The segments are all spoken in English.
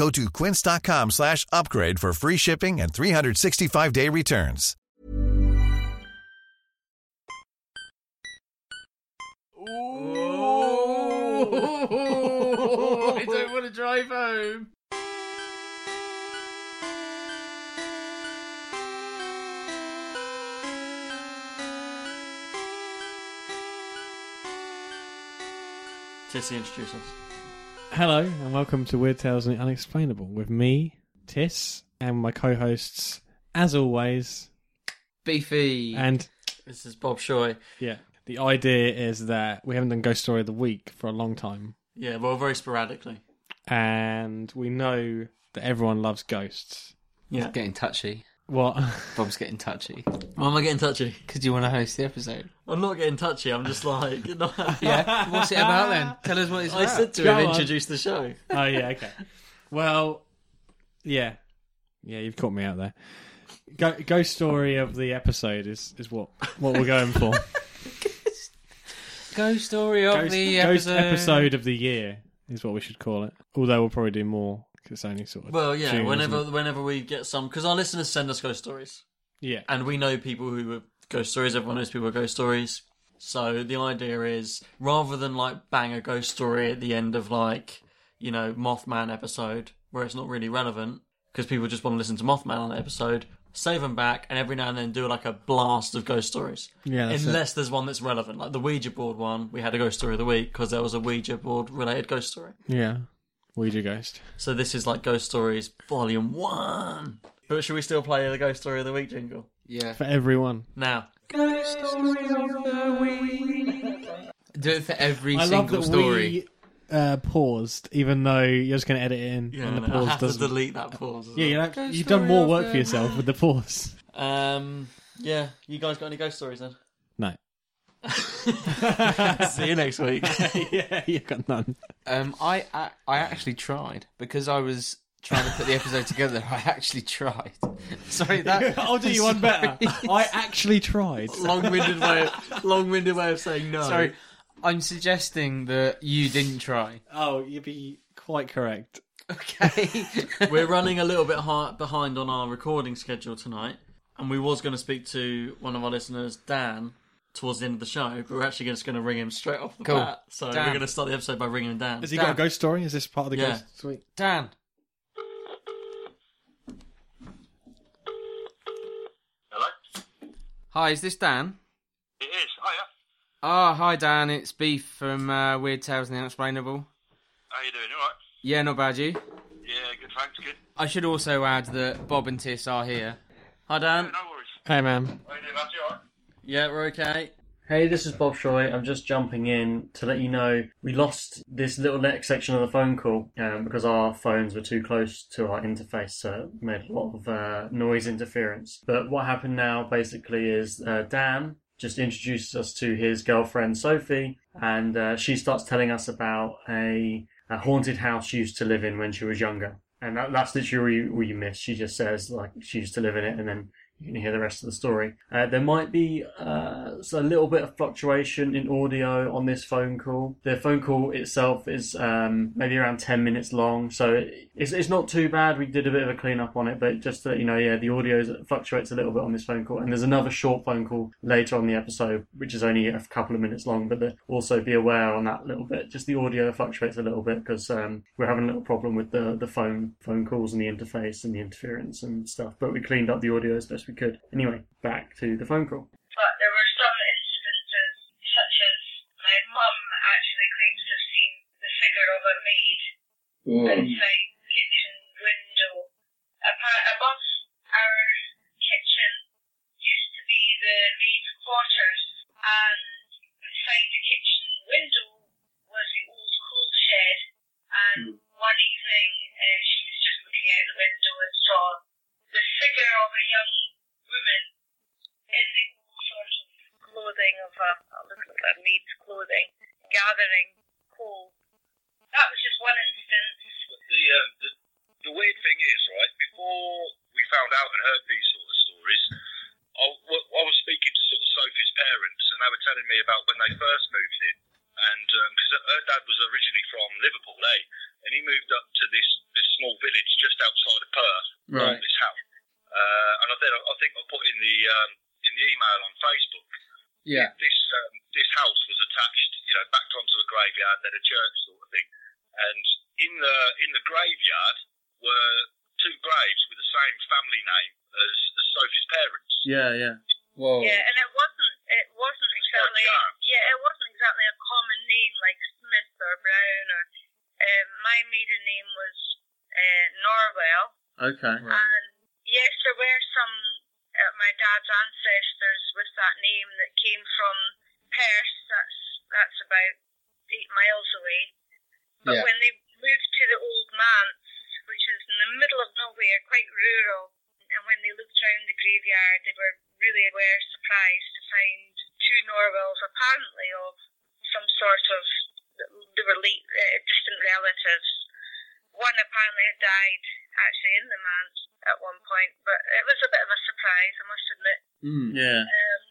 Go to quince.com slash upgrade for free shipping and 365-day returns. I don't want to drive home. Tissy, introduce us. Hello and welcome to Weird Tales and the Unexplainable with me, Tiss, and my co-hosts, as always. Beefy. And this is Bob Shoy. yeah, the idea is that we haven't done Ghost Story of the Week for a long time, Yeah, well, very sporadically. and we know that everyone loves ghosts. Yeah. Getting touchy. What? Bob's getting touchy. Why am I getting touchy? Because you want to host the episode. I'm not getting touchy. I'm just like, no. Yeah. What's it about then? Tell us what it's I about. said to Go him, on. introduce the show. oh yeah, okay. Well, yeah, yeah, you've caught me out there. Go- ghost story of the episode is is what what we're going for. Ghost story of ghost, the episode. ghost episode. episode of the year is what we should call it. Although we'll probably do more because it's only sort of Well, yeah. June, whenever isn't whenever we get some, because our listeners send us ghost stories, yeah. and we know people who have ghost stories. Everyone knows people with ghost stories. So the idea is, rather than like bang a ghost story at the end of like you know Mothman episode where it's not really relevant because people just want to listen to Mothman on the episode. Save them back, and every now and then do like a blast of ghost stories. Yeah, that's it. Unless there's one that's relevant, like the Ouija board one, we had a ghost story of the week because there was a Ouija board related ghost story. Yeah. Ouija ghost. So this is like Ghost Stories Volume One. But should we still play the Ghost Story of the Week jingle Yeah. For everyone. now? Ghost Story of the Week. Do it for every I love single that story. we uh, paused, even though you're just going to edit it in. Yeah, and the no, I pause have to doesn't. delete that pause. Yeah, well. you know, you've done more work for yourself with the pause. Um, yeah. You guys got any ghost stories then? See you next week. yeah, you've got none. Um, I, I I actually tried because I was trying to put the episode together. I actually tried. Sorry, that I'll do you one better. I actually tried. long-winded way. Of, long-winded way of saying no. Sorry, I'm suggesting that you didn't try. Oh, you'd be quite correct. Okay. We're running a little bit hard behind on our recording schedule tonight, and we was going to speak to one of our listeners, Dan, towards the end of the show, but we're actually just going to ring him straight off the Cool. bat. So Dan. we're going to start the episode by ringing Dan. Has he Dan. got a ghost story? Is this part of the Yeah. ghost? Sweet. Dan. Hello? Hi, is this Dan? It is. Hiya. Oh, hi Dan. It's Beef from uh, Weird Tales and the Unexplainable. How you doing? Alright? Yeah, not bad. You. Yeah, good, thanks, good. I should also add that Bob and Tiss are here. Hi, Dan. No worries. Hey, man. How you doing, lads? You alright? Yeah, we're okay. Hey, this is Bob Shoy. I'm just jumping in to let you know we lost this little next section of the phone call um, because our phones were too close to our interface, so it made a lot of uh, noise interference. But what happened now basically is uh, Dan just introduces us to his girlfriend Sophie, and uh, she starts telling us about a, a haunted house she used to live in when she was younger. And that, that's literally all you miss. She just says like she used to live in it, and then you can hear the rest of the story. Uh, there might be uh, a little bit of fluctuation in audio on this phone call. The phone call itself is um, maybe around 10 minutes long, so it's, it's not too bad. We did a bit of a clean up on it, but just let you know, yeah, the audio fluctuates a little bit on this phone call. And there's another short phone call later on the episode, which is only a couple of minutes long, but the, also be aware on that little bit. Just the audio fluctuates a little bit because um, we're having a little problem with the, the phone phone calls and the interface and the interference and stuff. But we cleaned up the audio as best we we could. Anyway, back to the phone call. But there were some incidences, such as my mum actually claims to have seen the figure of a maid outside the kitchen window. Above our kitchen used to be the maid's quarters, and beside the kitchen window was the old coal shed. And one evening, uh, she was just looking out the window and saw the figure of a young woman in the old sort of clothing of a, a little bit of maid's clothing, gathering coal. That was just one instance. The, um, the the weird thing is, right, before we found out and heard these sort of stories, I, w- I was speaking to sort of Sophie's parents, and they were telling me about when they first moved in, and because her dad was originally from Liverpool, eh, and he moved up to this this small village just outside of Perth, Right. this house, uh, and I did, I think I put in the um, in the email on Facebook Yeah. this um, this house was attached, you know, backed onto a graveyard, then a church sort of thing. And in the in the graveyard were two graves with the same family name as, as Sophie's parents. Yeah, yeah. Whoa. Yeah, and it wasn't it wasn't exactly yeah it wasn't exactly a common name like Smith or Brown or um, my maiden name was uh, Norwell Okay. and yes there were some uh, my dad's ancestors with that name that came from Perth that's that's about eight miles away but Yeah. when they moved to the old manse which is in the middle of nowhere quite rural and when they looked round the graveyard, they were really were surprised to find two Norwells, apparently of some sort of they were late, uh, distant relatives. One apparently had died actually in the manse at one point, but it was a bit of a surprise, I must admit. Mm. Yeah. Um,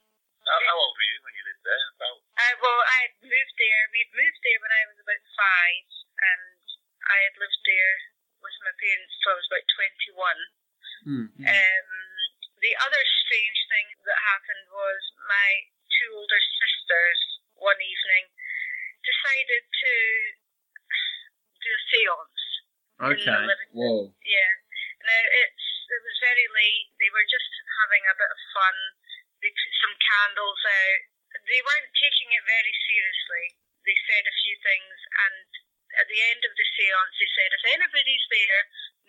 How, how old were you when you lived there? About I, well, I had moved there. We'd moved there when I was about five, and I had lived there with my parents till I was about twenty-one. Mm. Um, the other strange thing that happened was my two older sisters one evening decided to do a séance in Okay. the living Whoa. yeah. Now it's it was very late. They were just having a bit of fun. They put some candles out. They weren't taking it very seriously. They said a few things, and at the end of the séance, they said, "If anybody's there,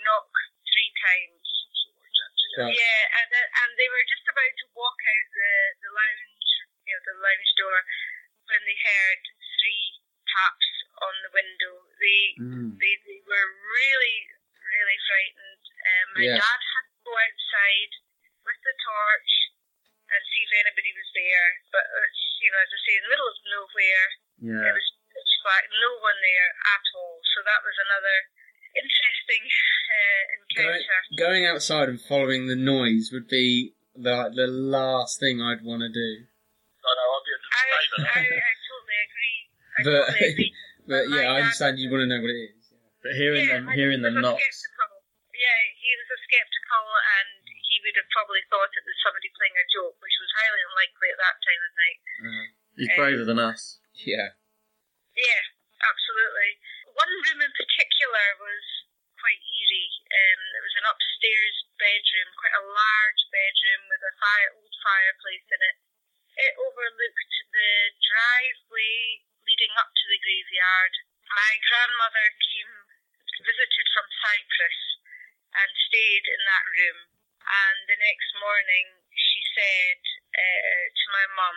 knock three times." Right. Yeah, and the- and they were just about to walk out the the lounge, you know, the lounge door, when they heard three taps on the window. They Mm. they, they were really, really frightened. Um, my Yeah. dad had to go outside with the torch and see if anybody was there. But it's, you know, as I say, in the middle of nowhere, Yeah. it was pitch black, no one there at all. So that was another interesting uh, encounter. going outside and following the noise would be the, the last thing I'd want to do. I know I'd be under I. I, I totally agree. I But, totally agree. But yeah, I understand you want to know what it is. But hearing Yeah, them, I- hearing them was a knocks. skeptical. Yeah, he was a skeptical, and he would have probably thought it was somebody playing a joke, which was highly unlikely at that time of night. Uh, He's braver than us. yeah. Yeah, absolutely. One room in particular was quite eerie. Um, it was an upstairs bedroom, quite a large bedroom with a fire, old fireplace in it. It overlooked the driveway leading up to the graveyard. My grandmother came, visited from Cyprus, and stayed in that room. And the next morning, she said uh, to my mum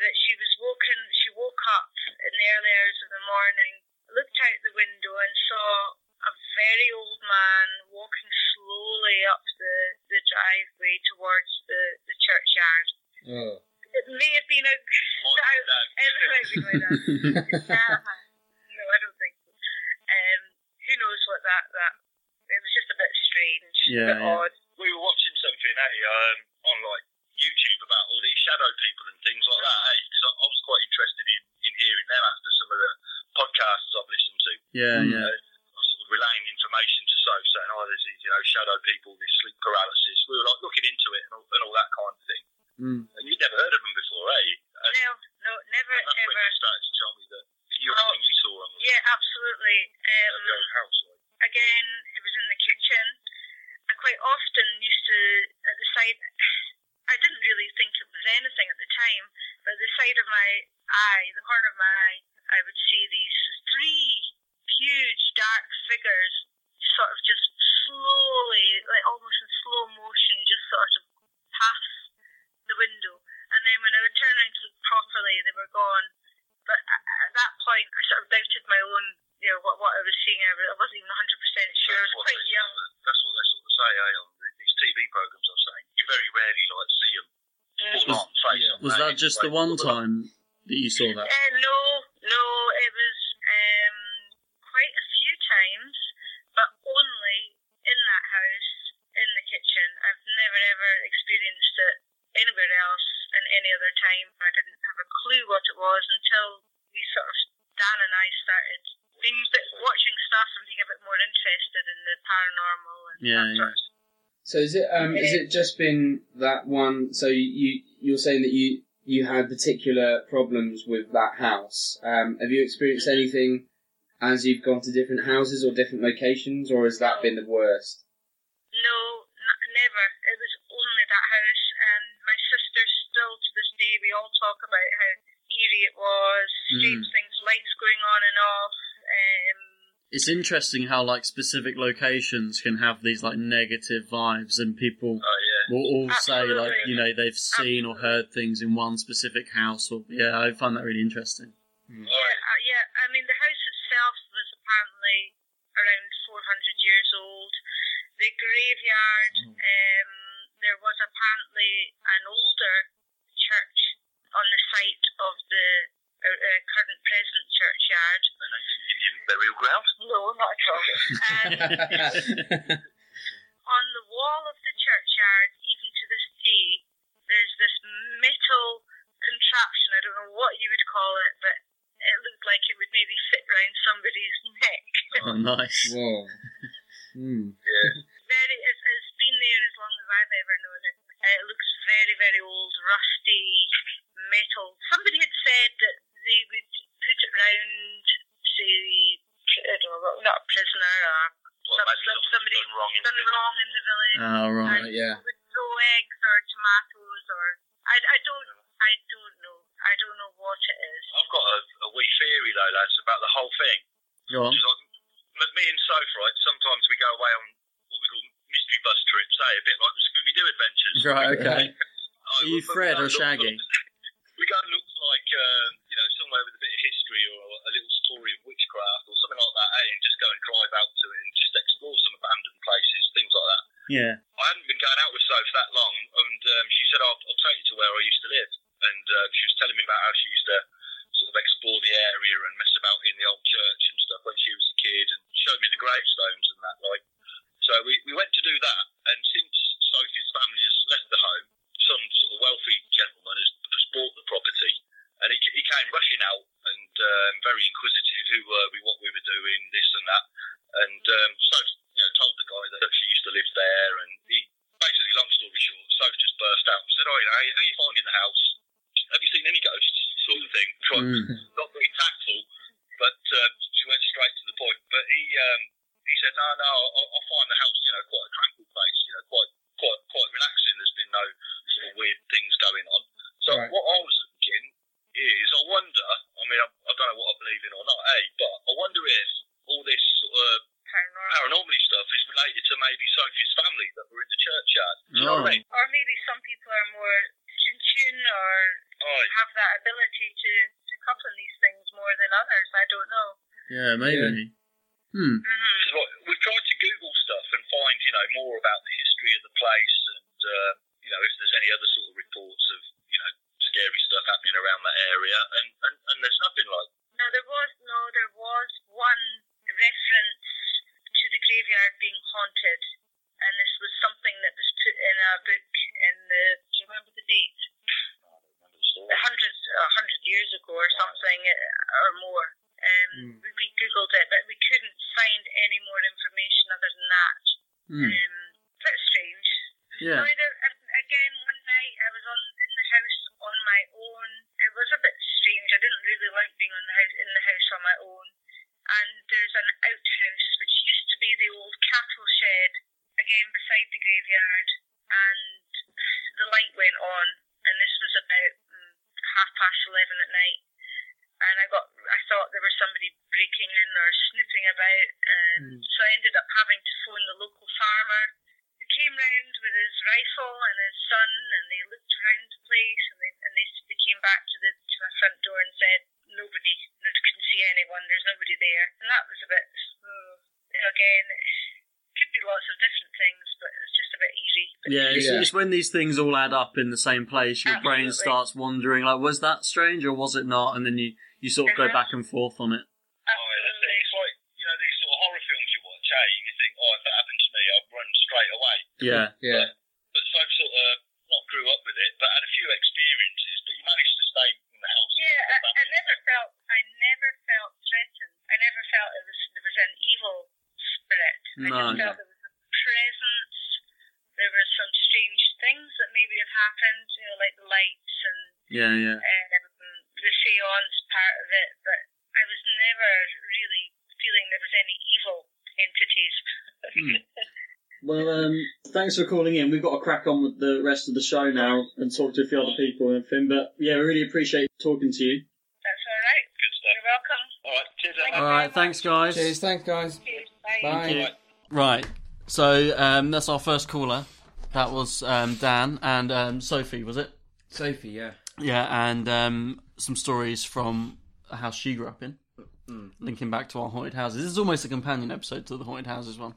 that she was woken, she woke up in the early hours of the morning, looked out the window and saw a very old man walking slowly up the, the driveway towards the, the churchyard. Oh. It may have been a. Might be Dad. It might have been my dad. no, I don't think so. Um, who knows what that, that. It was just a bit strange, Yeah, a bit yeah. odd. we were watching something eh, um, on like YouTube about all these shadow people and things like that. Eh? 'Cause I, I was quite interested in, in hearing them after some of the podcasts I've listened to. Yeah, yeah. I was sort of relaying information to so saying, oh, there's these, you know, shadow people, this sleep paralysis. We were like looking into it and all, and all that kind of thing. Mm. And you'd never heard of them before, eh? And, No, no, never, and that's when ever. you started to tell me that you Oh, reckon you saw them Yeah, absolutely. at Um, your own house. Like. again, it was in the kitchen. I quite often used to, at the side, was anything at the time. But the side of my eye, the corner of my eye, I would see these three huge dark figures sort of just slowly, like almost in slow motion, just sort of pass the window. And then when I would turn around to look properly, they were gone. But a- at that point, I sort of doubted my own, you know, what, what I was seeing. I was- I wasn't even 100% sure. I was That's what, quite they young. sort of, that's what they sort of say, eh, on the- these TV programs I'm saying. You very rarely like see them full on face on Was that just the one time that you saw that? Uh, no, no, it was um, quite a few times, but only in that house, in the kitchen. I've never ever experienced it anywhere else in any other time. I didn't have a clue what it was until we sort of, Dan and I started being a bit, watching stuff and being a bit more interested in the paranormal and Yeah, that sort yeah. of. So is it um is it just been that one? So you you're saying that you you had particular problems with that house. Um, have you experienced anything as you've gone to different houses or different locations, or has that been the worst? No, n- never. It was only that house, and my sisters still to this day we all talk about how eerie it was, strange things, lights going on and off. Um, It's interesting how like specific locations can have these like negative vibes, and people Oh, yeah. will all say like you know they've seen or heard things in one specific house. Or yeah, I find that really interesting. yeah, uh, yeah. I mean, the house itself was apparently around 400 years old. The graveyard, um, there was apparently an older church on the site of the uh, uh, current present churchyard. An ancient Indian burial ground. No, not at all. And on the wall of the churchyard, even to this day, there's this metal contraption. I don't know what you would call it, but it looked like it would maybe fit round somebody's neck. oh, nice. Whoa. Hmm. Yeah. very, it's, it's been there as long as I've ever known it. Uh, it looks very, very old, rusty metal. Somebody had said that they would put it round, say, I don't know, not a prisoner or Well, some- some- somebody done wrong in the done village. wrong in the village. Oh, right. and yeah. would throw eggs or tomatoes or I, I don't I don't know I don't know what it is. I've got a, a wee theory though, lads, about the whole thing. Go on. Like, me and Soph, right, sometimes we go away on what we call mystery bus trips, eh? A bit like the Scooby Doo adventures. Right. Okay. Are you we- we Fred or Shaggy? we go and look like, uh, you know, somewhere with a bit of history or a little story of witchcraft or something like that, eh? And just go and drive out to it and just explore some abandoned places, things like that. Yeah. I hadn't been going out with Soph that long, and um, she said, I'll, I'll take you to where I used to live. And uh, she was telling me about how she it's, when these things all add up in the same place, your brain starts wondering, like, was that strange or was it not? And then you, you sort of go Uh-huh. back and forth on it. Oh, that's it. It's like, you know, these sort of horror films you watch, eh? And you think, oh, if that happened to me, I'd run straight away. Yeah. Yeah. But Soph sort of not grew up with it, but had a few experiences, but you managed to stay in the house. Yeah, I, I never felt I never felt threatened. I never felt it was there was an evil spirit. I No, just felt there was a presence. There were some strange things that maybe have happened, you know, like the lights and Yeah, yeah. um, the seance part of it, but I was never really feeling there was any evil entities. Well, um, thanks for calling in. We've got to crack on with the rest of the show now and talk to a few other people and everything. But yeah, we really appreciate talking to you. That's all right. Good stuff. You're welcome. All right, cheers, Thank All right, thanks, much. guys. Cheers. Thanks, guys. Cheers. Bye. Bye. Right. So um, that's our first caller. That was um, Dan and um, Sophie, was it? Sophie, yeah. Yeah, and um, some stories from a house she grew up in, linking back to our haunted houses. This is almost a companion episode to the haunted houses one.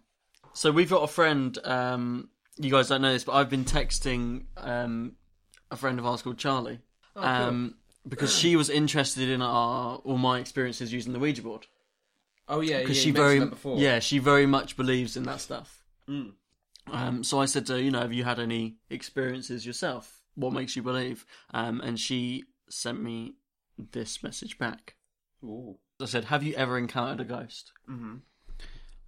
So we've got a friend. Um, you guys don't know this, but I've been texting um, a friend of ours called Charlie, um, because she was interested in our all my experiences using the Ouija board. Oh yeah, yeah. Because you she very, yeah, she very much believes in that stuff. Um, so I said to her, you know, have you had any experiences yourself? What makes you believe? Um, and she sent me this message back. Ooh. I said, have you ever encountered a ghost? Mm-hmm.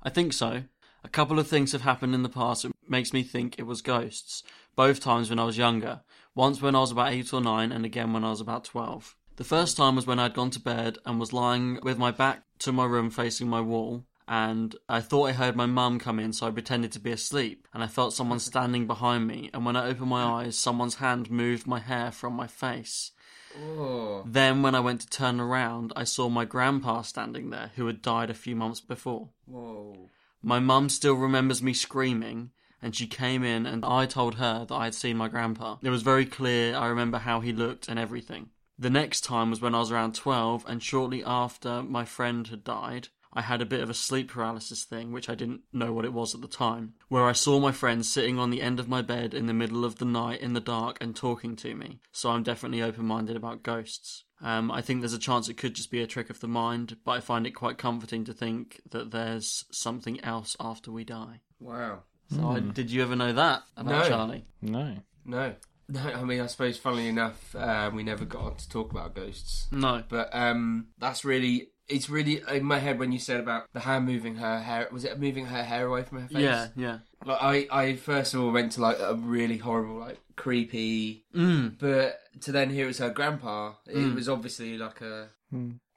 I think so. A couple of things have happened in the past that makes me think it was ghosts. Both times when I was younger. Once when I was about eight or nine, and again when I was about twelve. The first time was when I'd gone to bed and was lying with my back to my room facing my wall, and I thought I heard my mum come in, so I pretended to be asleep, and I felt someone standing behind me, and when I opened my eyes, someone's hand moved my hair from my face. Oh. Then, when I went to turn around, I saw my grandpa standing there, who had died a few months before. Whoa. My mum still remembers me screaming, and she came in, and I told her that I had seen my grandpa. It was very clear, I remember how he looked and everything. The next time was when I was around 12, and shortly after my friend had died, I had a bit of a sleep paralysis thing, which I didn't know what it was at the time, where I saw my friend sitting on the end of my bed in the middle of the night in the dark and talking to me. So I'm definitely open minded about ghosts. Um, I think there's a chance it could just be a trick of the mind, but I find it quite comforting to think that there's something else after we die. Wow. So I, did you ever know that about No. Charlie? No. No. No, I mean, I suppose, funnily enough, um, we never got on to talk about ghosts. No. But um, that's really, it's really in my head when you said about the hand moving her hair. Was it moving her hair away from her face? Yeah, yeah. Like I, I first of all went to like a really horrible, like creepy, Mm. but to then hear it was her grandpa, it Mm. was obviously like a.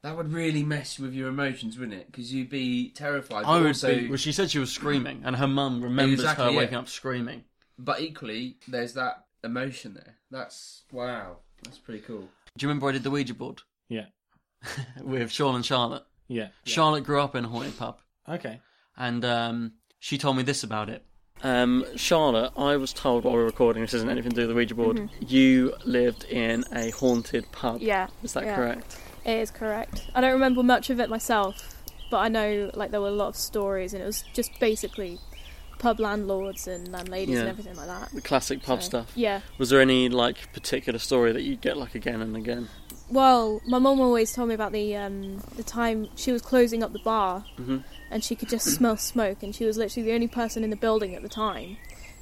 That would really mess with your emotions, wouldn't it? Because you'd be terrified. I would also, be. Well, she said she was screaming, and her mum remembers Exactly, her yeah. waking up screaming. But equally, there's that emotion there. That's wow. That's pretty cool. Do you remember I did the Ouija board Yeah. with Sean and Charlotte? Yeah. Charlotte grew up in a haunted pub, Okay. and um, she told me this about it. Um, Charlotte, I was told while we were recording, this isn't anything to do with the Ouija board, you lived in a haunted pub. Yeah. Is that yeah. correct? It is correct. I don't remember much of it myself, but I know like there were a lot of stories, and it was just basically pub landlords and landladies and everything like that. The classic pub So, stuff. Yeah. Was there any like particular story that you get like again and again? Well, my mum always told me about the um, the time she was closing up the bar, Mhm. and she could just smell smoke, and she was literally the only person in the building at the time,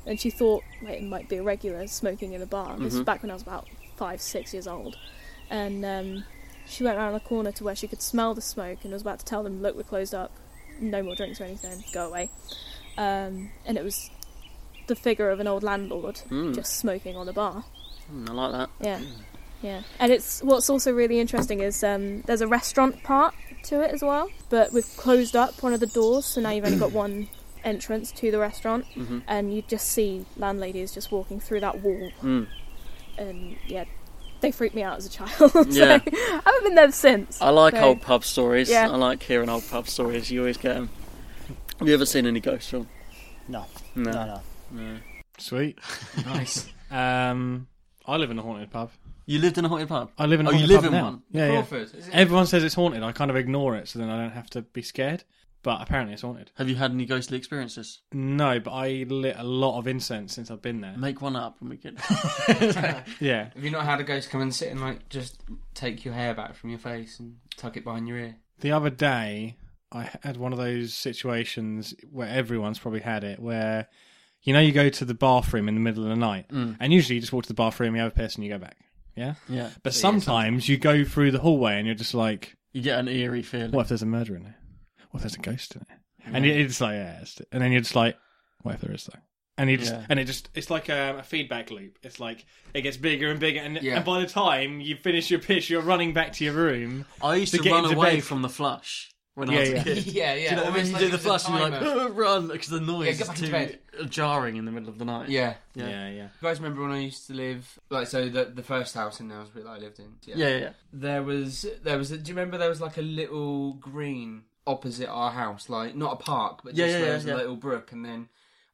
and she thought it might be a regular smoking in the bar. This was Mhm. back when I was about five, six years old, and um, she went around the corner to where she could smell the smoke, and was about to tell them, "Look, we're closed up. No more drinks or anything. Go away." Um, and it was the figure of an old landlord Mm. just smoking on the bar. Mm, I like that. Yeah, yeah. And it's what's also really interesting is um, there's a restaurant part to it as well, but we've closed up one of the doors, so now you've only got one entrance to the restaurant, and you just see landladies just walking through that wall, Mm. and yeah, they freaked me out as a child. so Yeah. I haven't been there since. I like So- old pub stories. Yeah. I like hearing old pub stories. You always get them. Have you ever seen any ghosts, Sean? No. No. No, no. No. Sweet. Nice. Um, I live in a haunted pub. You lived in a haunted pub? I live in a Oh, you haunted live pub in now. one? Yeah, yeah. Crawford, is it? Everyone says it's haunted. I kind of ignore it, so then I don't have to be scared. But apparently, it's haunted. Have you had any ghostly experiences? No, but I lit a lot of incense since I've been there. Make one up and we can. Yeah. Have you not had a ghost come and sit and like just take your hair back from your face and tuck it behind your ear? The other day, I had one of those situations where everyone's probably had it, where you know you go to the bathroom in the middle of the night, Mm. and usually you just walk to the bathroom, you have a piss, and you go back. Yeah. Yeah. But sometimes you go through the hallway and you're just like, You get an eerie feeling. what if there's a murder in there? What if there's a ghost in there? And it's like, yeah, it's, and then you're just like, what if there is though? And you just, Yeah. and it just, it's like a, a feedback loop. It's like it gets bigger and bigger, and, Yeah. and by the time you finish your piss, you're running back to your room. I used to to, get run into away bed. from the flush when Yeah, I was yeah. a kid. Yeah, yeah. Do you know what I mean? You like do the it's flush and you're like, timer. run, because the noise Yeah, get is back into too bed. jarring in the middle of the night. Yeah. Yeah. yeah. You guys remember when I used to live like so the the first house in Nailsbury that I lived in? Yeah, yeah, yeah. There was there was a, do you remember there was like a little green opposite our house, like not a park, but Yeah, just yeah, there yeah, was yeah. a little brook, and then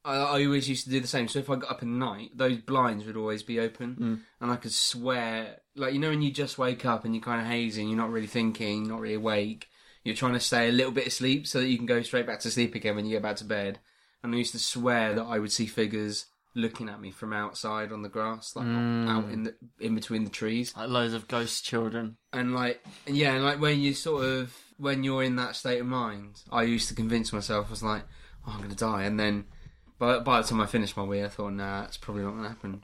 I, I always used to do the same. So if I got up at night, those blinds would always be open, Mm. and I could swear, like you know when you just wake up and you're kind of hazy, and you're not really thinking, not really awake. You're trying to stay a little bit asleep so that you can go straight back to sleep again when you get back to bed. And I used to swear that I would see figures looking at me from outside on the grass, like Mm. out in the in between the trees Like loads of ghost children. and like yeah and like when you sort of when you're in that state of mind i used to convince myself i was like oh i'm gonna die and then by, by the time i finished my wee i thought nah it's probably not gonna happen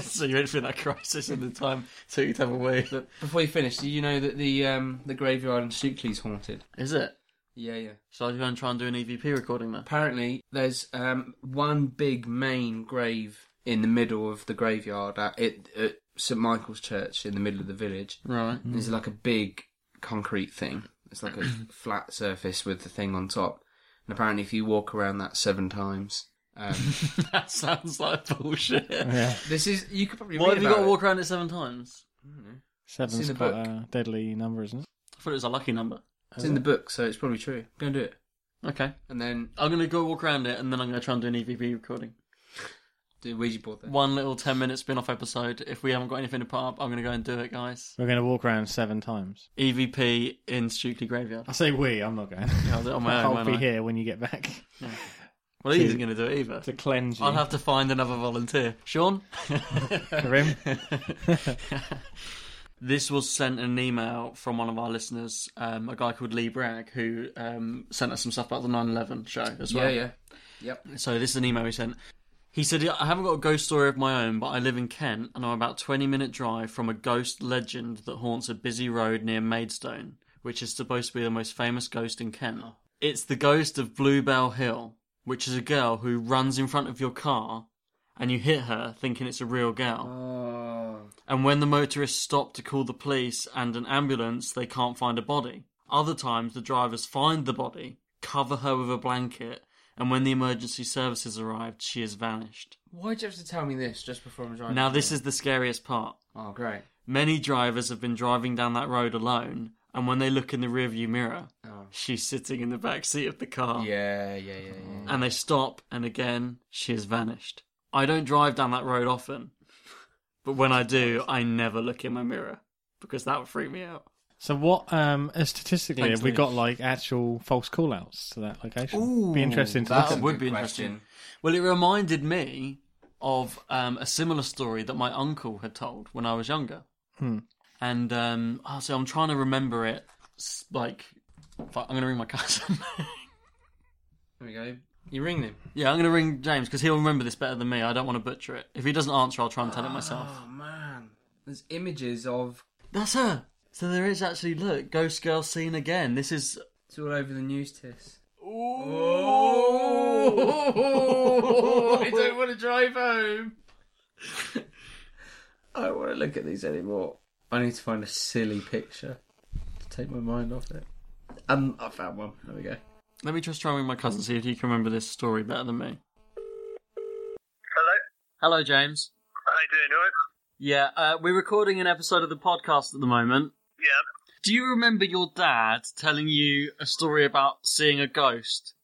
so you went through that crisis in the time took you to have a wee. but before you finish do you know that the um the graveyard in Stukely's haunted Is it? yeah yeah Shall I going to try and do an EVP recording there? apparently there's um one big main grave in the middle of the graveyard at, it, at st michael's church in the middle of the village Right. There's like a big concrete thing. It's like a flat surface with the thing on top. And apparently, if you walk around that seven times, um, that sounds like bullshit. Yeah. this is you could probably. Why read have you got to it. walk around it seven times? Seven's It's in the quite a deadly number, isn't it? I thought it was a lucky number. It's in the book, so it's probably true. Go and do it, Okay. and then I'm going to go walk around it and then I'm going to try and do an EVP recording. do a Ouija board. Then. One little 10 minute spin off episode. If we haven't got anything to put up, I'm going to go and do it, guys. We're going to walk around seven times. EVP in Stukely Graveyard. I say we. I'm not going. I'll do it on my own, I'll won't be I? here when you get back Well, he isn't going to do it either. to cleanse you. I'll have to find another volunteer. Sean? Karim? This was sent in an email from one of our listeners, um, a guy called Lee Bragg, who um, sent us some stuff about the 9 11 show as well. Yeah, yeah, yep. So this is an email he sent. He said, I haven't got a ghost story of my own, but I live in Kent and I'm about 20 minute drive from a ghost legend that haunts a busy road near Maidstone, which is supposed to be the most famous ghost in Kent. It's the ghost of Bluebell Hill, which is a girl who runs in front of your car and you hit her thinking it's a real girl. Oh, And when the motorists stop to call the police and an ambulance, they can't find a body. Other times, the drivers find the body, cover her with a blanket, and when the emergency services arrived, she has vanished. why'd you have to tell me this just before I'm driving? Now, this is the scariest part. Oh, great. Many drivers have been driving down that road alone, and when they look in the rearview mirror, Oh. she's sitting in the back seat of the car. Yeah, yeah, yeah, yeah. And they stop, and again, she has vanished. I don't drive down that road often, but when I do, I never look in my mirror because that would freak me out. So what? Um, uh, statistically, Thanks, have we Lee. got like actual false call-outs to that location? Ooh, be interesting to that look would be interesting. Well, it reminded me of um, a similar story that my uncle had told when I was younger. Hmm. And um, oh, so I'm trying to remember it. Like, I'm going to ring my cousin. There we go. You ring them. yeah, I'm going to ring James because he'll remember this better than me. I don't want to butcher it. If he doesn't answer, I'll try and tell it myself. Oh man, there's images of. That's her. So there is actually look, Ghost Girl seen again. This is. It's all over the news, Tis. Oh, I don't want to drive home. I don't want to look at these anymore. I need to find a silly picture to take my mind off it. Um, I found one. There we go. Let me just try with my cousin see if he can remember this story better than me. Hello? Hello, James. How are you doing, alright? Yeah, uh, we're recording an episode of the podcast at the moment. Yeah. Do you remember your dad telling you a story about seeing a ghost?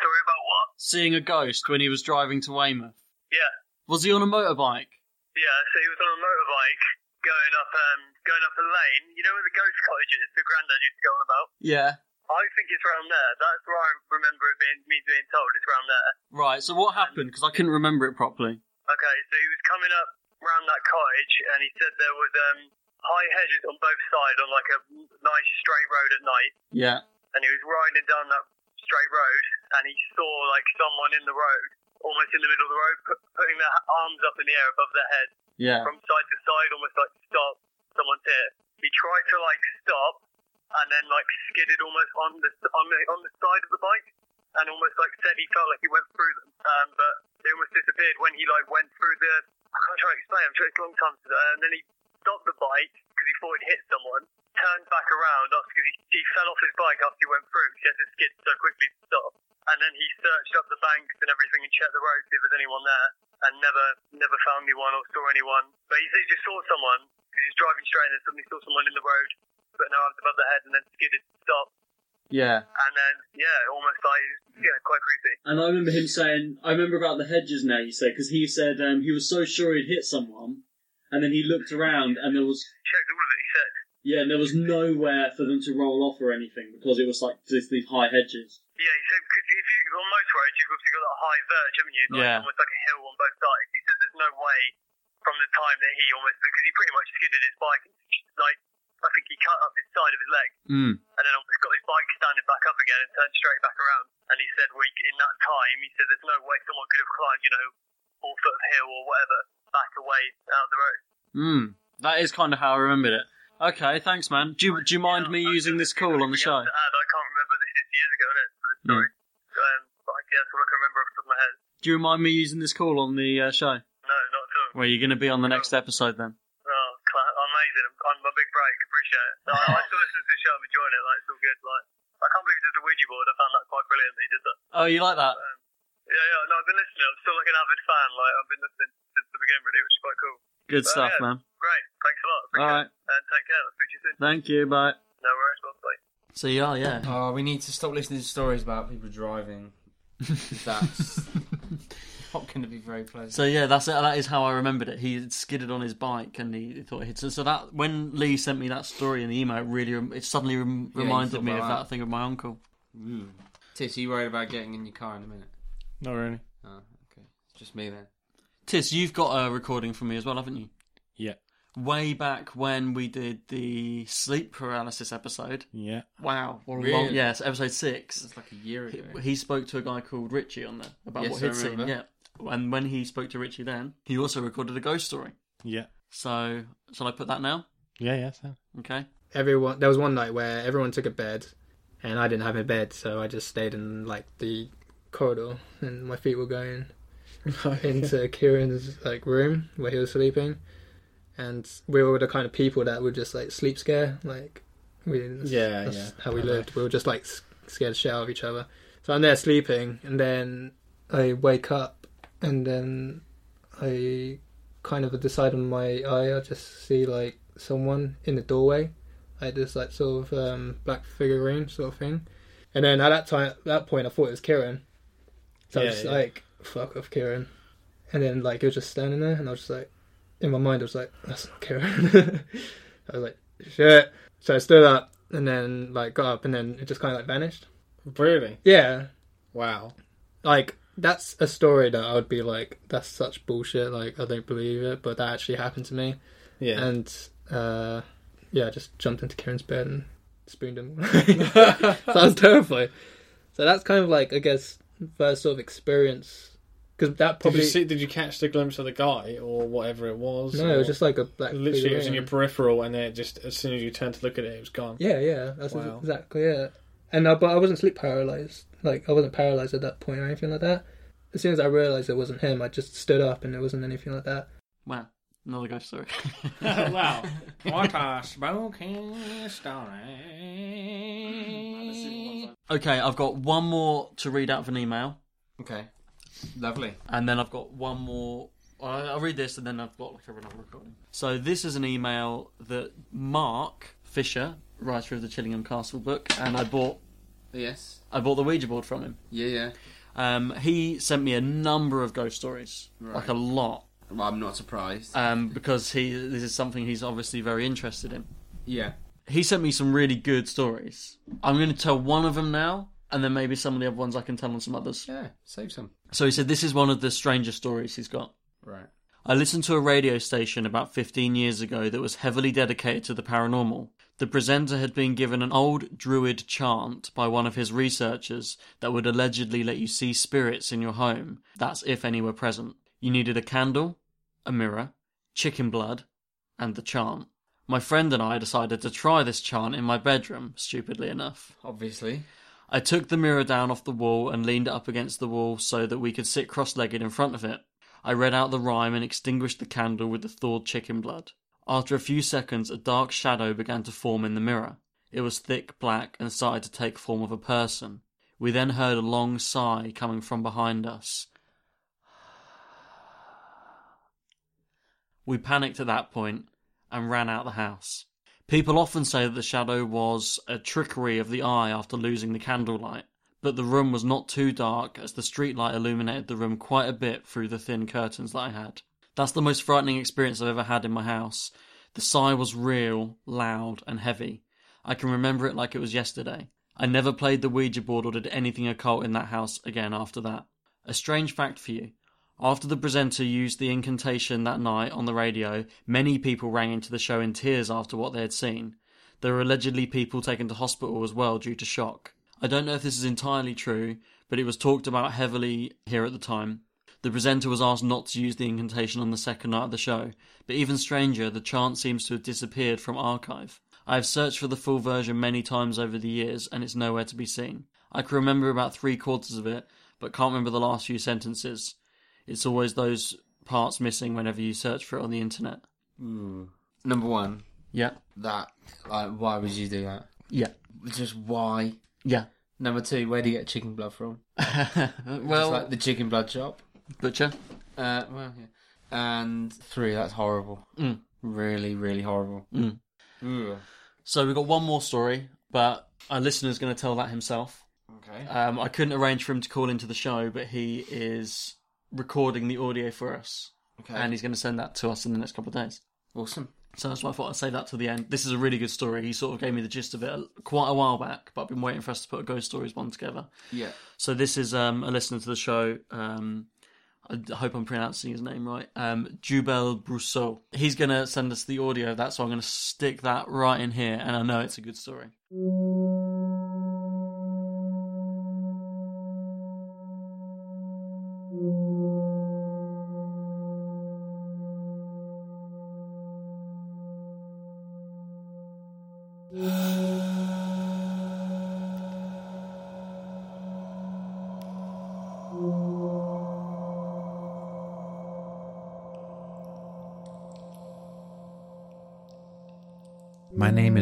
Story about what? Seeing a ghost when he was driving to Weymouth. Yeah. Was he on a motorbike? Yeah, so he was on a motorbike going up um going up a lane. You know where the ghost cottage is the granddad used to go on about? Yeah. I think it's around there. That's where I remember it being me being told it's around there. Right, so what happened? Because I couldn't remember it properly. Okay, so he was coming up round that cottage and he said there was um high hedges on both sides on like a nice straight road at night Yeah. and he was riding down that straight road and he saw like someone in the road almost in the middle of the road put, putting their arms up in the air above their head Yeah. from side to side, almost like stop, someone's here. He tried to like stop, and then like skidded almost on the on the on the side of the bike, and almost like said he felt like he went through them, um, but they almost disappeared when he like went through the. I can't try to explain. I'm sure it's a long time to that. And then he stopped the bike because he thought he'd hit someone. Turned back around after because he, he fell off his bike after he went through. He had to skid so quickly to stop. And then he searched up the banks and everything and checked the road see if there's anyone there, and never never found anyone or saw anyone. But he said he just saw someone because he was driving straight and then suddenly saw someone in the road putting their arms above their head and then skidded to stop. Yeah. And then yeah, almost like yeah, quite creepy. And I remember him saying, I remember about the hedges now, you say, because he said um, he was so sure he'd hit someone, and then he looked around and there was, Checked all of it. He said. yeah, and there was nowhere for them to roll off or anything because it was like just these high hedges. Yeah, he said because if you on most roads you've obviously got that high verge, haven't you? Like Yeah. almost like a hill on both sides. He said there's no way from the time that he almost because he pretty much skidded his bike like I think he cut up his side of his leg Mm. and then almost got his bike standing back up again and turned straight back around. And he said, well, in that time, he said there's no way someone could have climbed, you know, four foot of hill or whatever back away out of the road. Mm. That is kind of how I remembered it. Okay, thanks, man. Do you, do you mind me using this call on the show? Add, I can't remember this is years ago, isn't it? For the story. Um, but I guess all I can remember off the top of my head. Do you mind me using this call on the uh, show? No, not at all. Well, you're going to be on the next episode then. Oh, amazing. I'm, I'm a big break. Appreciate it. I, I still listen to the show. I'm enjoying it. Like, it's all good. Like, I can't believe he did the Ouija board. I found that quite brilliant that he did that. Oh, you like that? Um, yeah, yeah. No, I've been listening. I'm still like an avid fan. Like, I've been listening since the beginning, really, which is quite cool. Good But, stuff, yeah, man. Great. Thanks a lot. All Appreciate right. it. And take care. I'll speak to you soon. Thank you. Bye. No worries. Well, bye. So yeah, yeah. Oh, we need to stop listening to stories about people driving. That's not going to be very pleasant. So yeah, that's it. That is how I remembered it. He had skidded on his bike and he thought it hit. So, so that when Lee sent me that story in the email, it really it suddenly rem- Yeah, reminded me of that that. thing of my uncle. Mm. Tis, are you worried about getting in your car in a minute? Not really. Oh, okay. It's just me then. Tis, you've got a recording from me as well, haven't you? Yeah. Way back when we did the sleep paralysis episode. Yeah. Wow, what a Really? long yes, episode six. It's like a year He, ago. he spoke to a guy called Richie on there about Yes, what he'd seen. Yeah, and when he spoke to Richie, then he also recorded a ghost story. Yeah. So, shall I put that now? Yeah, yeah. So. Okay. everyone there was one night where everyone took a bed and I didn't have a bed so I just stayed in like the corridor and my feet were going into Kieran's like room where he was sleeping and we were the kind of people that would just like sleep scare like we Yeah, that's yeah. how we I know. lived we were just like s- scared shit out of each other so I'm there sleeping and then I wake up and then I kind of decide on my eye I just see like someone in the doorway like this like sort of um, black figurine sort of thing. And then at that time, at that point, I thought it was Kieran. So I was yeah. like, "Fuck off, Kieran." And then like he was just standing there, and I was just like, in my mind, I was like, "That's not Kieran." I was like, "Shit." So I stood up and then like got up, and then it just kind of like vanished. Really? Yeah, Wow. like that's a story that I would be like, "That's such bullshit." Like I don't believe it, but that actually happened to me. Yeah. And uh, yeah, I just jumped into Kieran's bed and spooned him. Sounds terrifying. So that's kind of like I guess first sort of experience because that Did probably you see? Did you catch the glimpse of the guy or whatever it was? no, it was just like a black. literally it was in your peripheral, and then just as soon as you turned to look at it, it was gone. Yeah, yeah, that's Wow. exactly it. And uh, but I wasn't sleep paralyzed. Like I wasn't paralyzed at that point or anything like that. As soon as I realized it wasn't him, I just stood up and it wasn't anything like that. Wow, another ghost story. wow. What a spooky story. okay, I've got one more to read out of an email, Okay. Lovely. and then I've got one more I'll I'll read this and then I've got like a another recording. So this is an email that Mark Fisher, writer of the Chillingham Castle book, and I bought. Yes. I bought the Ouija board from him. Yeah, yeah. Um, he sent me a number of ghost stories, Right. like a lot, I'm not surprised. um, because he this is something he's obviously very interested in. yeah. He sent me some really good stories. I'm going to tell one of them now, and then maybe some of the other ones I can tell on some others. Yeah, save some. So he said this is one of the strangest stories he's got. Right. I listened to a radio station about 15 years ago that was heavily dedicated to the paranormal. The presenter had been given an old druid chant by one of his researchers that would allegedly let you see spirits in your home. That's if any were present. You needed a candle, a mirror, chicken blood, and the chant. My friend and I decided to try this chant in my bedroom, stupidly enough. Obviously. I took the mirror down off the wall and leaned it up against the wall so that we could sit cross legged in front of it. I read out the rhyme and extinguished the candle with the thawed chicken blood. After a few seconds, a dark shadow began to form in the mirror. It was thick, black, and started to take form of a person. We then heard a long sigh coming from behind us. We panicked at that point and ran out the house. People often say that the shadow was a trickery of the eye after losing the candlelight, but the room was not too dark as the streetlight illuminated the room quite a bit through the thin curtains that I had. That's the most frightening experience I've ever had in my house. The sigh was real, loud, and heavy. I can remember it like it was yesterday. I never played the Ouija board or did anything occult in that house again after that. A strange fact for you. After the presenter used the incantation that night on the radio, many people rang into the show in tears after what they had seen. There were allegedly people taken to hospital as well due to shock. I don't know if this is entirely true, but it was talked about heavily here at the time. The presenter was asked not to use the incantation on the second night of the show, but even stranger, the chant seems to have disappeared from archive. I have searched for the full version many times over the years, and it's nowhere to be seen. I can remember about three quarters of it, but can't remember the last few sentences. It's always those parts missing whenever you search for it on the internet. Ooh. Number one. Yeah. That. Like, why would you do that? Yeah. Just why? Yeah. Number two, where do you get chicken blood from? well, Just like the chicken blood shop. Butcher. Uh, well, yeah. And three, that's horrible. Mm. Really, really horrible. Mm. Ugh. So we've got one more story, but our listener's going to tell that himself. Okay. Um, I couldn't arrange for him to call into the show, but he is recording the audio for us, Okay. and he's going to send that to us in the next couple of days. Awesome. So that's why I thought I'd say that to the end. This is a really good story. He sort of gave me the gist of it quite a while back, but I've been waiting for us to put a ghost stories one together. Yeah. So this is um, a listener to the show. Um, I hope I'm pronouncing his name right. Um, Jubal Brousseau. He's going to send us the audio of that, so I'm going to stick that right in here, and I know it's a good story.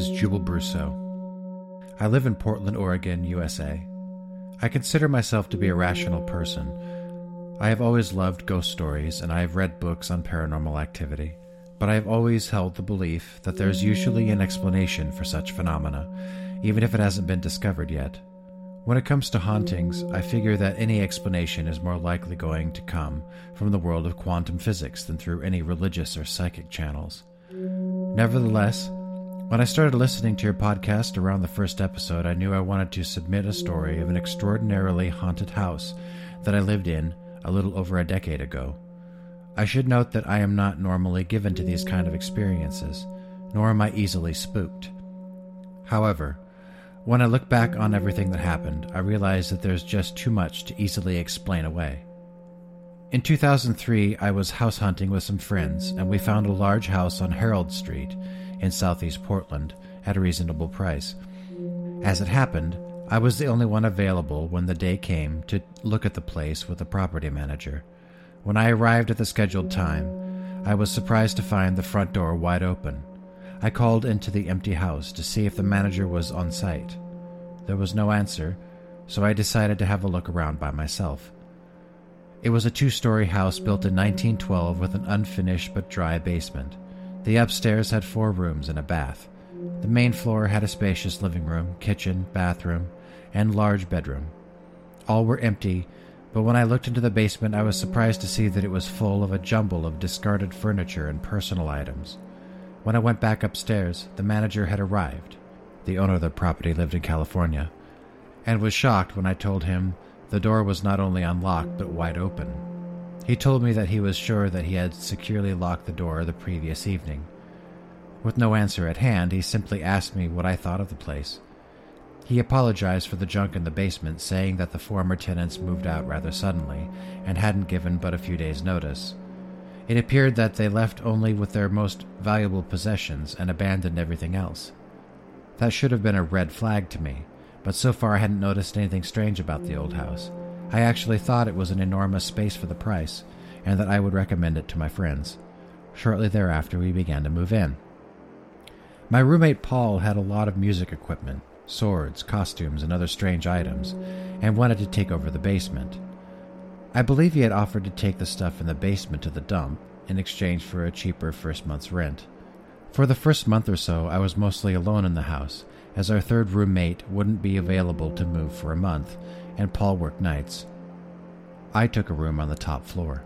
Is Jubal Brousseau. I live in Portland, Oregon, USA. I consider myself to be a rational person. I have always loved ghost stories and I have read books on paranormal activity, but I have always held the belief that there is usually an explanation for such phenomena, even if it hasn't been discovered yet. When it comes to hauntings, I figure that any explanation is more likely going to come from the world of quantum physics than through any religious or psychic channels. Nevertheless, when I started listening to your podcast around the first episode, I knew I wanted to submit a story of an extraordinarily haunted house that I lived in a little over a decade ago. I should note that I am not normally given to these kind of experiences, nor am I easily spooked. However, when I look back on everything that happened, I realize that there's just too much to easily explain away. In 2003, I was house hunting with some friends, and we found a large house on Harold Street in southeast Portland at a reasonable price. As it happened, I was the only one available when the day came to look at the place with the property manager. When I arrived at the scheduled time, I was surprised to find the front door wide open. I called into the empty house to see if the manager was on site. There was no answer, so I decided to have a look around by myself. It was a two story house built in 1912 with an unfinished but dry basement. The upstairs had four rooms and a bath. The main floor had a spacious living room, kitchen, bathroom, and large bedroom. All were empty, but when I looked into the basement, I was surprised to see that it was full of a jumble of discarded furniture and personal items. When I went back upstairs, the manager had arrived. The owner of the property lived in California, and was shocked when I told him the door was not only unlocked but wide open. He told me that he was sure that he had securely locked the door the previous evening. With no answer at hand, he simply asked me what I thought of the place. He apologized for the junk in the basement, saying that the former tenants moved out rather suddenly and hadn't given but a few days' notice. It appeared that they left only with their most valuable possessions and abandoned everything else. That should have been a red flag to me, but so far I hadn't noticed anything strange about the old house. I actually thought it was an enormous space for the price, and that I would recommend it to my friends. Shortly thereafter, we began to move in. My roommate Paul had a lot of music equipment, swords, costumes, and other strange items, and wanted to take over the basement. I believe he had offered to take the stuff in the basement to the dump in exchange for a cheaper first month's rent. For the first month or so, I was mostly alone in the house, as our third roommate wouldn't be available to move for a month, and Paul worked nights. I took a room on the top floor.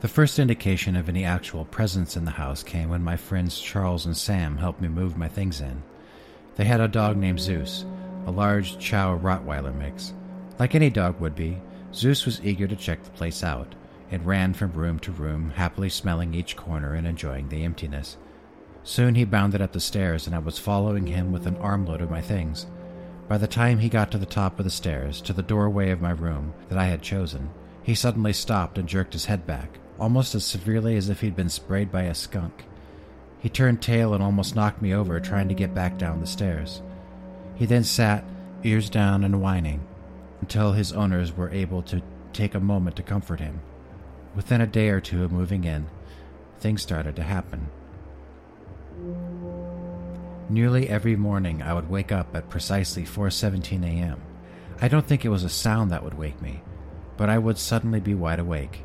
The first indication of any actual presence in the house came when my friends Charles and Sam helped me move my things in. They had a dog named Zeus, a large Chow Rottweiler mix. Like any dog would be, Zeus was eager to check the place out and ran from room to room, happily smelling each corner and enjoying the emptiness. Soon he bounded up the stairs, and I was following him with an armload of my things. By the time he got to the top of the stairs, to the doorway of my room that I had chosen, he suddenly stopped and jerked his head back, almost as severely as if he'd been sprayed by a skunk. He turned tail and almost knocked me over trying to get back down the stairs. He then sat, ears down and whining, until his owners were able to take a moment to comfort him. Within a day or two of moving in, things started to happen. Nearly every morning I would wake up at precisely 4:17 a.m. I don't think it was a sound that would wake me, but I would suddenly be wide awake.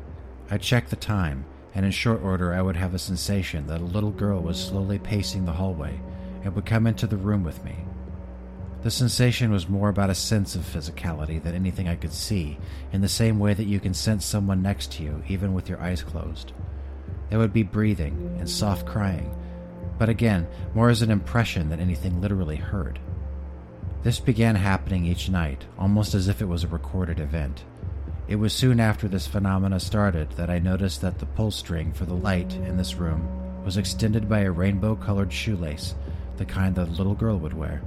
I'd check the time, and in short order I would have a sensation that a little girl was slowly pacing the hallway and would come into the room with me. The sensation was more about a sense of physicality than anything I could see, in the same way that you can sense someone next to you even with your eyes closed. There would be breathing and soft crying, but again, more as an impression than anything literally heard. This began happening each night, almost as if it was a recorded event. It was soon after this phenomena started that I noticed that the pull string for the light in this room was extended by a rainbow colored shoelace, the kind that a little girl would wear.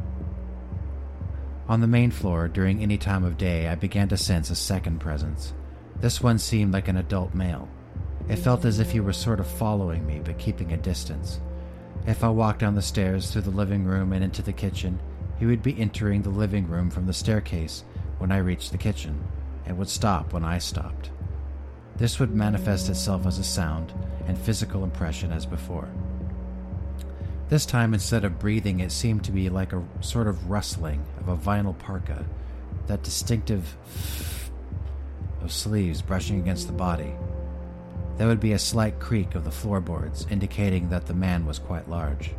On the main floor, during any time of day, I began to sense a second presence. This one seemed like an adult male. It felt as if he were sort of following me, but keeping a distance. If I walked down the stairs through the living room and into the kitchen, he would be entering the living room from the staircase when I reached the kitchen, and would stop when I stopped. This would manifest itself as a sound and physical impression as before. This time, instead of breathing, it seemed to be like a sort of rustling of a vinyl parka, that distinctive of sleeves brushing against the body. There would be a slight creak of the floorboards, indicating that the man was quite large.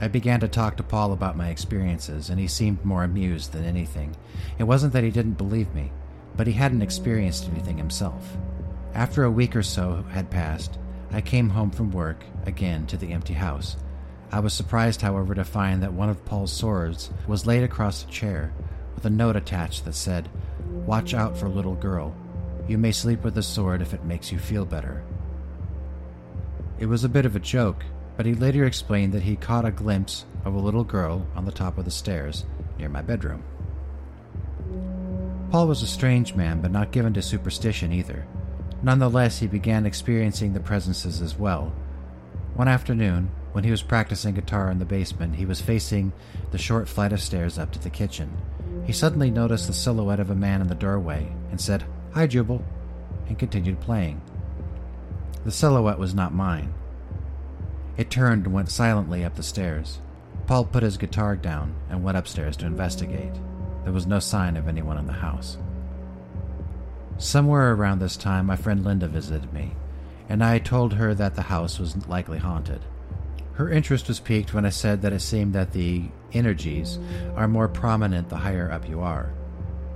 I began to talk to Paul about my experiences, and he seemed more amused than anything. It wasn't that he didn't believe me, but he hadn't experienced anything himself. After a week or so had passed, I came home from work again to the empty house. I was surprised, however, to find that one of Paul's swords was laid across a chair with a note attached that said, Watch out for little girl. You may sleep with the sword if it makes you feel better. It was a bit of a joke, but he later explained that he caught a glimpse of a little girl on the top of the stairs near my bedroom. Paul was a strange man, but not given to superstition either. Nonetheless, he began experiencing the presences as well. One afternoon, when he was practicing guitar in the basement, he was facing the short flight of stairs up to the kitchen. He suddenly noticed the silhouette of a man in the doorway and said, Hi, Jubal, and continued playing. The silhouette was not mine. It turned and went silently up the stairs. Paul put his guitar down and went upstairs to investigate. There was no sign of anyone in the house. Somewhere around this time, my friend Linda visited me, and I told her that the house was likely haunted. Her interest was piqued when I said that it seemed that the energies are more prominent the higher up you are.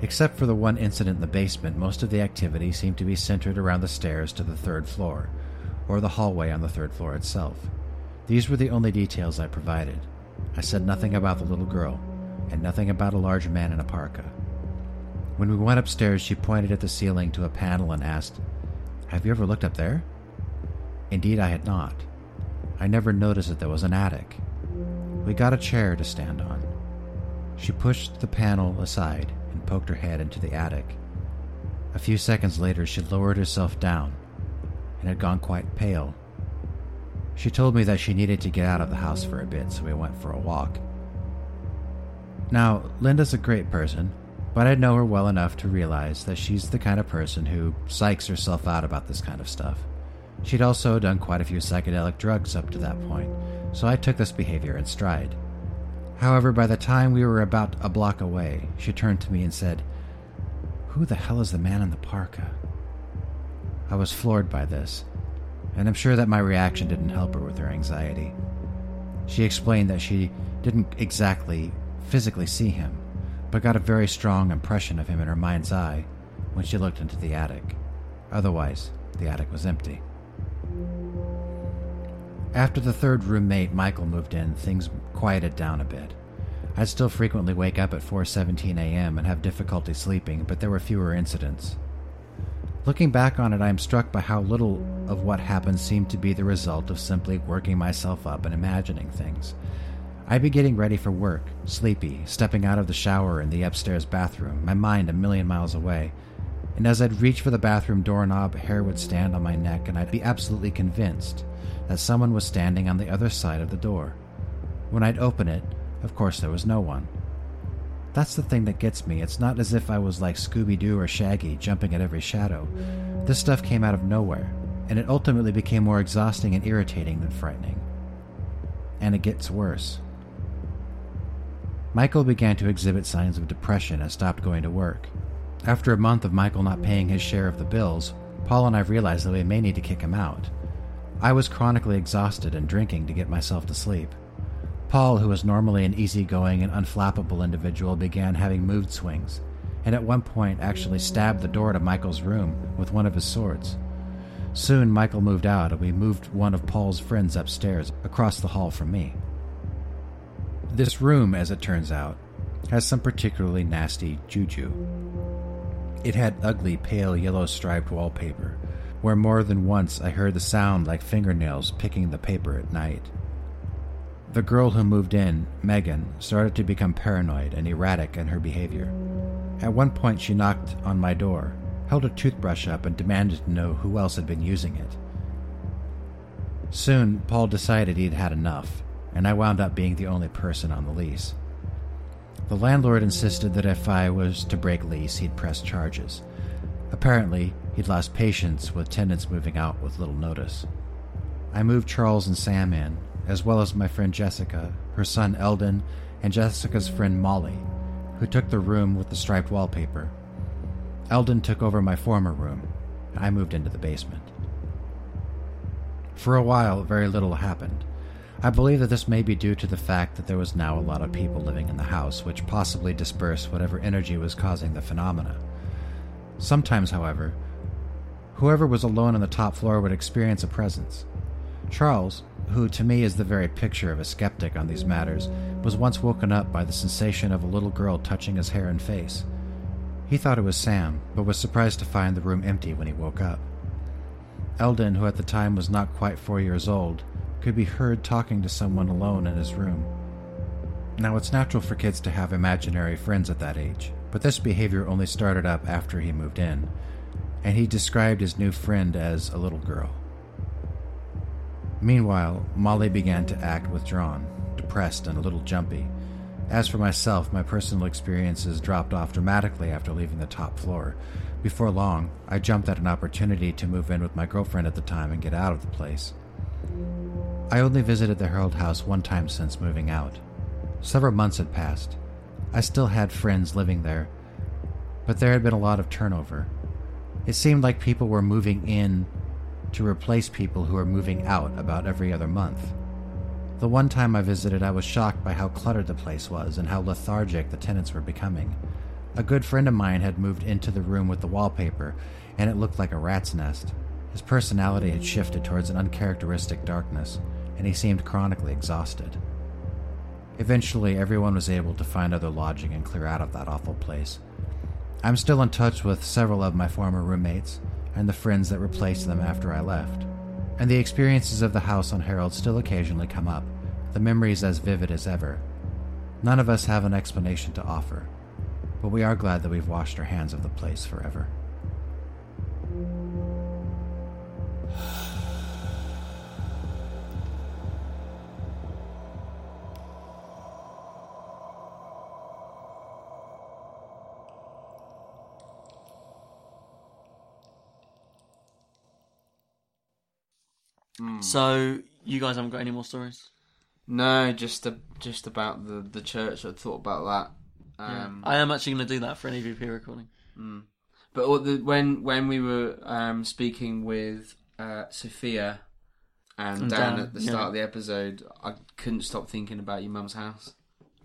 Except for the one incident in the basement, most of the activity seemed to be centered around the stairs to the third floor, or the hallway on the third floor itself. These were the only details I provided. I said nothing about the little girl, and nothing about a large man in a parka. When we went upstairs, she pointed at the ceiling to a panel and asked, Have you ever looked up there? Indeed, I had not. I never noticed that there was an attic. We got a chair to stand on. She pushed the panel aside poked her head into the attic. A few seconds later, she lowered herself down and had gone quite pale. She told me that she needed to get out of the house for a bit, so we went for a walk. Now, Linda's a great person, but I know her well enough to realize that she's the kind of person who psychs herself out about this kind of stuff. She'd also done quite a few psychedelic drugs up to that point, so I took this behavior in stride. However, by the time we were about a block away, she turned to me and said, Who the hell is the man in the parka? I was floored by this, and I'm sure that my reaction didn't help her with her anxiety. She explained that she didn't exactly physically see him, but got a very strong impression of him in her mind's eye when she looked into the attic. Otherwise, the attic was empty. After the third roommate, Michael, moved in, things quieted down a bit. I'd still frequently wake up at 4:17 a.m. and have difficulty sleeping, but there were fewer incidents. Looking back on it, I am struck by how little of what happened seemed to be the result of simply working myself up and imagining things. I'd be getting ready for work, sleepy, stepping out of the shower in the upstairs bathroom, my mind a million miles away. And as I'd reach for the bathroom doorknob, hair would stand on my neck, and I'd be absolutely convinced that someone was standing on the other side of the door. When I'd open it, of course there was no one. That's the thing that gets me. It's not as if I was like Scooby Doo or Shaggy jumping at every shadow. This stuff came out of nowhere, and it ultimately became more exhausting and irritating than frightening. And it gets worse. Michael began to exhibit signs of depression and stopped going to work. After a month of Michael not paying his share of the bills, Paul and I realized that we may need to kick him out. I was chronically exhausted and drinking to get myself to sleep. Paul, who was normally an easygoing and unflappable individual, began having mood swings, and at one point actually stabbed the door to Michael's room with one of his swords. Soon, Michael moved out, and we moved one of Paul's friends upstairs, across the hall from me. This room, as it turns out, has some particularly nasty juju. It had ugly, pale yellow striped wallpaper, where more than once I heard the sound like fingernails picking the paper at night. The girl who moved in, Megan, started to become paranoid and erratic in her behavior. At one point, she knocked on my door, held a toothbrush up, and demanded to know who else had been using it. Soon, Paul decided he'd had enough, and I wound up being the only person on the lease. The landlord insisted that if I was to break lease, he'd press charges. Apparently, he'd lost patience with tenants moving out with little notice. I moved Charles and Sam in, as well as my friend Jessica, her son Eldon, and Jessica's friend Molly, who took the room with the striped wallpaper. Eldon took over my former room, and I moved into the basement. For a while, very little happened. I believe that this may be due to the fact that there was now a lot of people living in the house, which possibly dispersed whatever energy was causing the phenomena. Sometimes, however, whoever was alone on the top floor would experience a presence. Charles, who to me is the very picture of a skeptic on these matters, was once woken up by the sensation of a little girl touching his hair and face. He thought it was Sam, but was surprised to find the room empty when he woke up. Eldon, who at the time was not quite four years old, could be heard talking to someone alone in his room. Now, it's natural for kids to have imaginary friends at that age, but this behavior only started up after he moved in, and he described his new friend as a little girl. Meanwhile, Molly began to act withdrawn, depressed, and a little jumpy. As for myself, my personal experiences dropped off dramatically after leaving the top floor. Before long, I jumped at an opportunity to move in with my girlfriend at the time and get out of the place. I only visited the Harold house one time since moving out. Several months had passed. I still had friends living there, but there had been a lot of turnover. It seemed like people were moving in to replace people who were moving out about every other month. The one time I visited, I was shocked by how cluttered the place was and how lethargic the tenants were becoming. A good friend of mine had moved into the room with the wallpaper, and it looked like a rat's nest. His personality had shifted towards an uncharacteristic darkness, and he seemed chronically exhausted. Eventually, everyone was able to find other lodging and clear out of that awful place. I'm still in touch with several of my former roommates and the friends that replaced them after I left. And the experiences of the house on Harold still occasionally come up, the memories as vivid as ever. None of us have an explanation to offer, but we are glad that we've washed our hands of the place forever. So you guys haven't got any more stories? No, just a, just about the the church. I thought about that. Um, I am actually going to do that for an EVP recording. Mm. But all the, when when we were um, speaking with uh, Sophia and, And Dan, Dan, at the start yeah. of the episode, I couldn't stop thinking about your mum's house.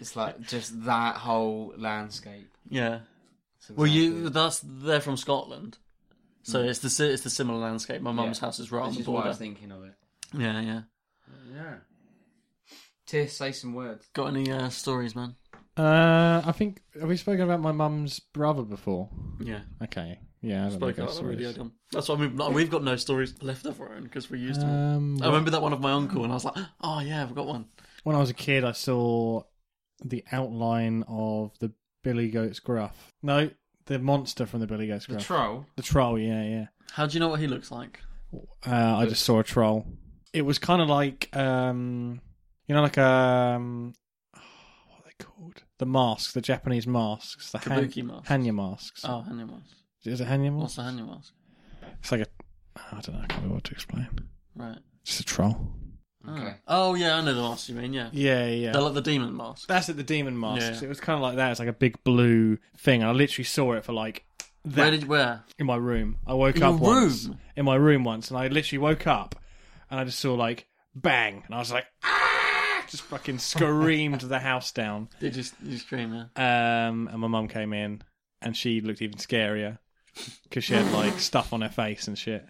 it's like just that whole landscape. Yeah. It's Well, you exactly- that's they're from Scotland, so Mm. it's the it's the similar landscape. My mum's Yeah. house is right on Which the is why border. I was thinking of it. Yeah, yeah. Yeah. Tiff, say some words. Got any uh, stories, man? Uh, I think have we spoken about my mum's brother before? Yeah. Okay. Yeah. I haven't Spoke got about that radio stories. done. That's why we've, we've got no stories left of our own because we're used to Um, it. I remember that one of my uncle, and I was like, "Oh yeah, I've got one." When I was a kid, I saw the outline of the Billy Goat's Gruff. No, the monster from the Billy Goat's The troll? The troll. Yeah, yeah. How do you know what he looks like? Uh, I just saw a troll. It was kind of like, um, you know, like um, what are they called? The masks, the Japanese masks, the han- Kabuki masks. Hannya masks. Oh, Hannya mask. Is it Hannya mask? What's the Hannya mask? It's like a, I don't know, I can't remember what to explain. Right. Just a troll. Okay. Oh yeah, I know the mask you mean. Yeah. Yeah, yeah. They're like the demon mask. That's it, the demon masks. Yeah. It was kind of like that. It's like a big blue thing. And I literally saw it for like that. Where did you where? In my room. I woke In up your once. room? In my room once, and I literally woke up, and I just saw like bang, and I was like, ah! just fucking screamed the house down. They just you scream? Yeah. Um, and my mum came in, and she looked even scarier because she had like stuff on her face and shit.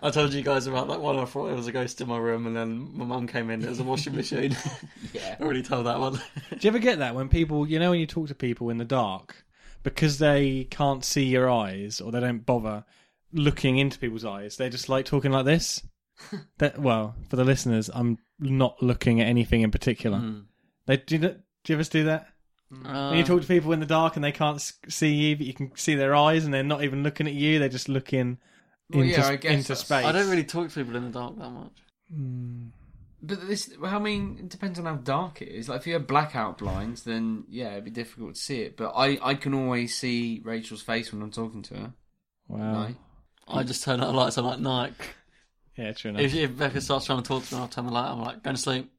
I told you guys about that one. I thought it was a ghost in my room, and then my mum came in. It was a washing machine. yeah, I already told that one. Do you ever get that when people, you know, when you talk to people in the dark, because they can't see your eyes or they don't bother looking into people's eyes, they're just like talking like this? that well, for the listeners, I'm not looking at anything in particular. Hmm. They do. You, do you ever do that? when you talk to people in the dark and they can't see you, but you can see their eyes, and they're not even looking at you; they're just looking Well, into, yeah, I guess into space. I don't really talk to people in the dark that much. Hmm. But this, well, I mean, it depends on how dark it is. Like, if you have blackout blinds, then yeah, it'd be difficult to see it. But I, I can always see Rachel's face when I'm talking to her. Wow. No. I just turn out the lights. I'm like, night. Yeah, true enough. If, if Becca starts trying to talk to me, I'll turn the light. On. I'm like, going to sleep.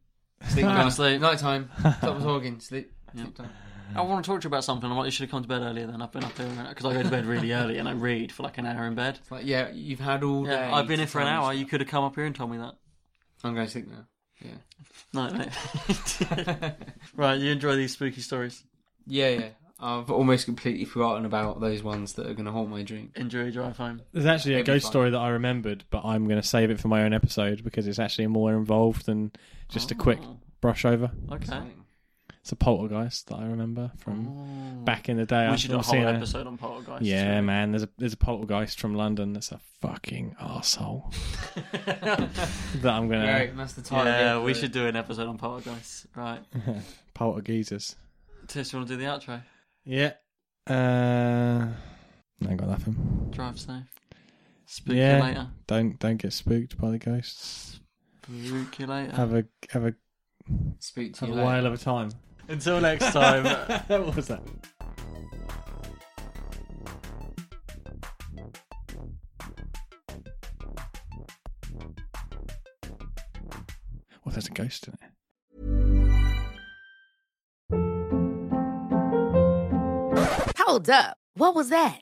Sleep, going to sleep. Night time. Stop talking. Sleep. Sleep time. I want to talk to you about something. I'm like, you should have come to bed earlier. Then I've been up here because I go to bed really early and I read for like an hour in bed. It's like, yeah, you've had all day. Yeah, I've been here for an hour. You could have come up here and told me that. I'm going to sleep now. Yeah. No, mate. right, you enjoy these spooky stories. Yeah, yeah. I've almost completely forgotten about those ones that are going to haunt my drink. Enjoy your drive home. There's actually a It'll be ghost fine. story that I remembered, but I'm going to save it for my own episode because it's actually more involved than just a quick Oh. brush over. Okay. It's a poltergeist that I remember from back in the day. We I've should do a whole seen it. episode on poltergeists. Yeah, right? man. There's a there's a poltergeist from London that's a fucking asshole. that I'm gonna Great, that's the title. Yeah, we should do an episode on poltergeists. Right. poltergeezers. Tish, you want to do the outro? Yeah. Uh, I ain't got nothing. Drive safe. Spook yeah. you later. Don't don't get spooked by the ghosts. Spook you later. Have a have a Speak to have you a later. whale of a time. Until next time. what was that? Well, there's a ghost in it. Hold up. What was that?